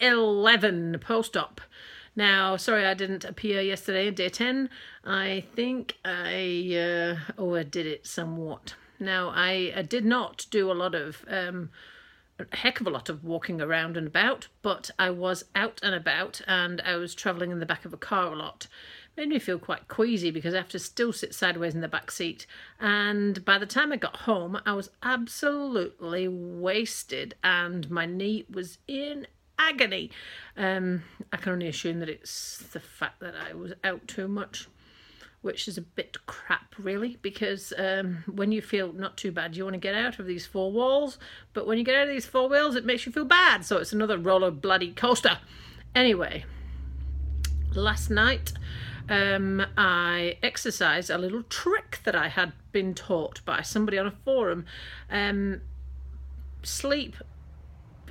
11 post op. Now, sorry I didn't appear yesterday, day 10. I think I uh, overdid it somewhat. Now, I, I did not do a lot of, um, a heck of a lot of walking around and about, but I was out and about and I was travelling in the back of a car a lot made me feel quite queasy because I have to still sit sideways in the back seat. And by the time I got home, I was absolutely wasted and my knee was in agony. Um, I can only assume that it's the fact that I was out too much. Which is a bit crap, really, because um, when you feel not too bad, you want to get out of these four walls. But when you get out of these four walls, it makes you feel bad. So it's another roller bloody coaster. Anyway, last night um, I exercised a little trick that I had been taught by somebody on a forum. Um, sleep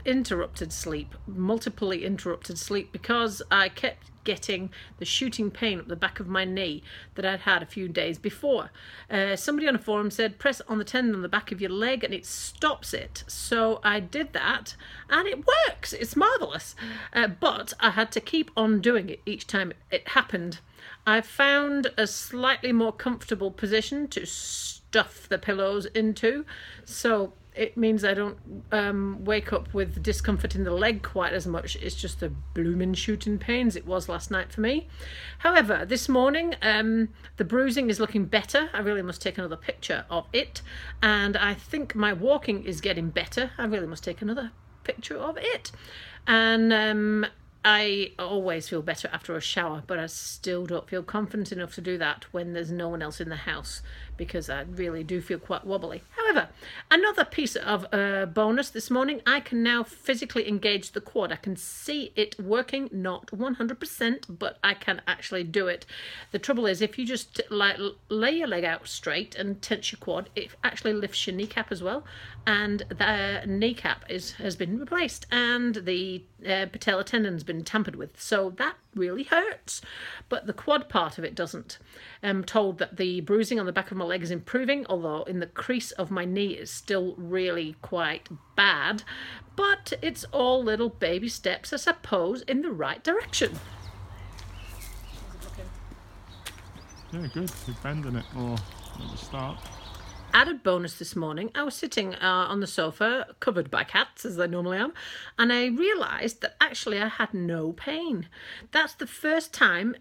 interrupted sleep, multiply interrupted sleep, because I kept getting the shooting pain up the back of my knee that I'd had a few days before. Uh, somebody on a forum said press on the tendon on the back of your leg and it stops it. So I did that and it works. It's marvelous. Uh, but I had to keep on doing it each time it happened. I found a slightly more comfortable position to stuff the pillows into. So it means I don't um, wake up with discomfort in the leg quite as much. It's just the blooming shooting pains it was last night for me. However, this morning um, the bruising is looking better. I really must take another picture of it. And I think my walking is getting better. I really must take another picture of it. And um, I always feel better after a shower, but I still don't feel confident enough to do that when there's no one else in the house because I really do feel quite wobbly. However, another piece of uh, bonus this morning, I can now physically engage the quad. I can see it working, not 100%, but I can actually do it. The trouble is, if you just like lay your leg out straight and tense your quad, it actually lifts your kneecap as well, and the kneecap is has been replaced, and the uh, patella tendon's been tampered with, so that really hurts. But the quad part of it doesn't. I'm told that the bruising on the back of my leg is improving, although in the crease of my knee is still really quite bad. But it's all little baby steps, I suppose, in the right direction. Yeah, good. You're bending it more at the start. Added bonus this morning, I was sitting uh, on the sofa, covered by cats as I normally am, and I realised that actually I had no pain. That's the first time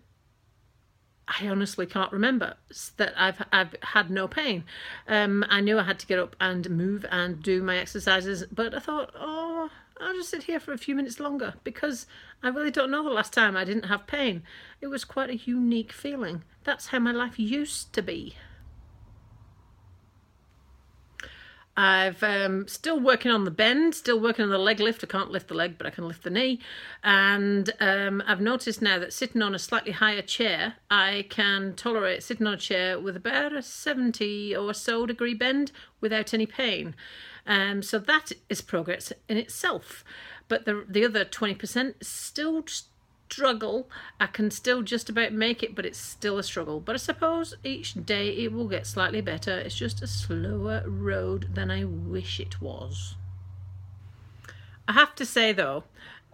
I honestly can't remember that I've I've had no pain. Um, I knew I had to get up and move and do my exercises, but I thought, oh, I'll just sit here for a few minutes longer because I really don't know the last time I didn't have pain. It was quite a unique feeling. That's how my life used to be. I've um, still working on the bend, still working on the leg lift. I can't lift the leg, but I can lift the knee. And um, I've noticed now that sitting on a slightly higher chair, I can tolerate sitting on a chair with about a 70 or so degree bend without any pain. Um, so that is progress in itself. But the the other 20% is still struggle. I can still just about make it, but it's still a struggle. But I suppose each day it will get slightly better. It's just a slower road than I wish it was. I have to say though,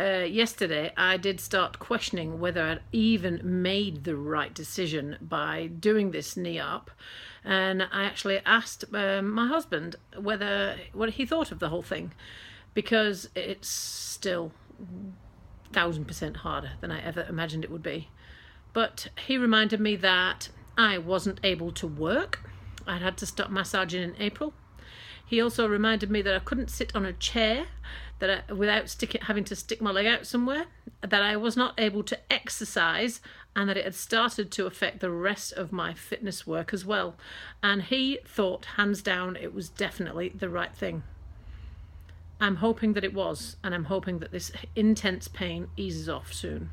uh, yesterday I did start questioning whether I'd even made the right decision by doing this knee up. And I actually asked um, my husband whether what he thought of the whole thing because it's still thousand percent harder than I ever imagined it would be. But he reminded me that I wasn't able to work. I'd had to stop massaging in April. He also reminded me that I couldn't sit on a chair that I, without stick, having to stick my leg out somewhere, that I was not able to exercise, and that it had started to affect the rest of my fitness work as well. And he thought, hands down, it was definitely the right thing. I'm hoping that it was, and I'm hoping that this intense pain eases off soon.